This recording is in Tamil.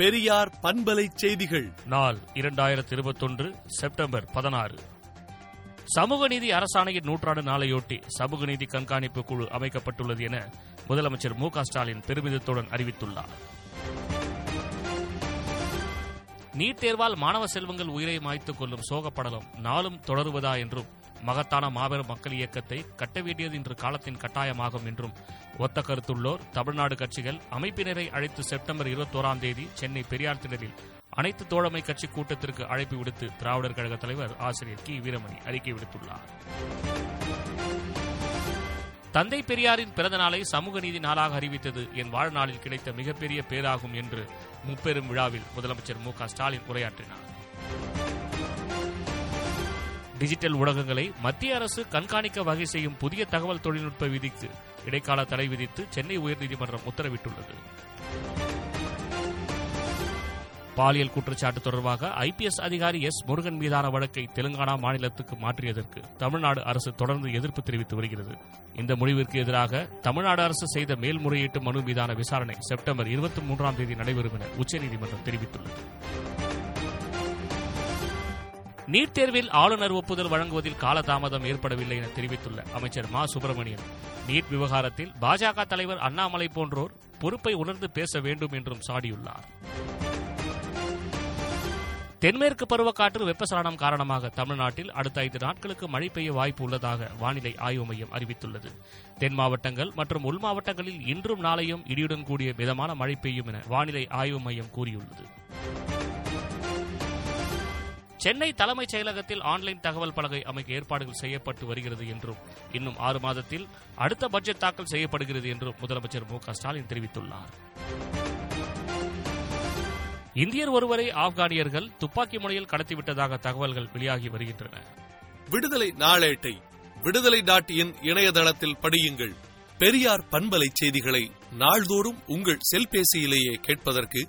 பெரியார் பண்பலை செய்திகள். நாள் இரண்டாயிரத்தி இருபத்தொன்று செப்டம்பர் பதினாறு. சமூக நீதி அரசாணையின் நூற்றாண்டு நாளையொட்டி சமூக நீதி கண்காணிப்பு குழு அமைக்கப்பட்டுள்ளது என முதலமைச்சர் மு க ஸ்டாலின் பெருமிதத்துடன் அறிவித்துள்ளார். நீட் தேர்வால் மாணவ செல்வங்கள் உயிரை மாய்த்துக் கொள்ளும் சோகப்படலம் நாளும் தொடருவதா என்றும் மகத்தான மாபெரும் மக்கள் இயக்கத்தை கட்ட வேண்டியது இன்று காலத்தின் கட்டாயமாகும் என்றும் ஒத்த கருத்துள்ளோர் தமிழ்நாடு கட்சிகள் அமைப்பினரை அழைத்து செப்டம்பர் இருபத்தோராம் தேதி சென்னை பெரியார் திடலில் அனைத்து தோழமை கட்சி கூட்டத்திற்கு அழைப்பு விடுத்து திராவிடர் கழக தலைவர் ஆசிரியர் கி. வீரமணி அறிக்கை விடுத்துள்ளார். தந்தை பெரியாரின் பிறந்த நாளை சமூக நீதி நாளாக அறிவித்தது என் வாழ்நாளில் கிடைத்த மிகப்பெரிய பேராகும் என்று முப்பெரும் விழாவில் முதலமைச்சர் மு க ஸ்டாலின் உரையாற்றினார். டிஜிட்டல் ஊடகங்களை மத்திய அரசு கண்காணிக்க வகை செய்யும் புதிய தகவல் தொழில்நுட்ப விதிக்கு இடைக்கால தடை விதித்து சென்னை உயர்நீதிமன்றம் உத்தரவிட்டுள்ளது. பாலியல் குற்றச்சாட்டு தொடர்பாக ஐபிஎஸ் அதிகாரி எஸ் முருகன் மீதான வழக்கை தெலுங்கானா மாநிலத்துக்கு மாற்றியதற்கு தமிழ்நாடு அரசு தொடர்ந்து எதிர்ப்பு தெரிவித்து வருகிறது. இந்த முடிவிற்கு எதிராக தமிழ்நாடு அரசு செய்த மேல்முறையீட்டு மனு மீதான விசாரணை செப்டம்பர் இருபத்தி மூன்றாம் தேதி நடைபெறும் என உச்சநீதிமன்றம் தெரிவித்துள்ளது. நீட் தேர்வில் ஆளுநர் ஒப்புதல் வழங்குவதில் காலதாமதம் ஏற்படவில்லை என தெரிவித்துள்ள அமைச்சர் மா. சுப்பிரமணியன். நீட் விவகாரத்தில் பாஜக தலைவர் அண்ணாமலை போன்றோர் பொறுப்பை உணர்ந்து பேச வேண்டும் என்றும் சாடியுள்ளார். தென்மேற்கு பருவக்காற்று வெப்பசலனம் காரணமாக தமிழ்நாட்டில் அடுத்த ஐந்து நாட்களுக்கு மழை பெய்ய வாய்ப்பு உள்ளதாக வானிலை ஆய்வு மையம் அறிவித்துள்ளது. தென் மாவட்டங்கள் மற்றும் உள் மாவட்டங்களில் இன்றும் நாளையும் இடியுடன் கூடிய மிதமான மழை பெய்யும் என வானிலை ஆய்வு மையம் கூறியுள்ளது. சென்னை தலைமைச் செயலகத்தில் ஆன்லைன் தகவல் பலகை அமைக்க ஏற்பாடுகள் செய்யப்பட்டு வருகிறது என்றும் இன்னும் ஆறு மாதத்தில் அடுத்த பட்ஜெட் தாக்கல் செய்யப்படுகிறது என்றும் முதலமைச்சர் மு ஸ்டாலின் தெரிவித்துள்ளார். இந்தியர் ஒருவரை ஆப்கானியர்கள் துப்பாக்கி முனையில் கடத்திவிட்டதாக தகவல்கள் வெளியாகி வருகின்றன. விடுதலை நாளேட்டை விடுதலை நாட்டியின் இணையதளத்தில் படியுங்கள். பெரியார் பண்பலை செய்திகளை நாள்தோறும் உங்கள் செல்பேசியிலேயே கேட்பதற்கு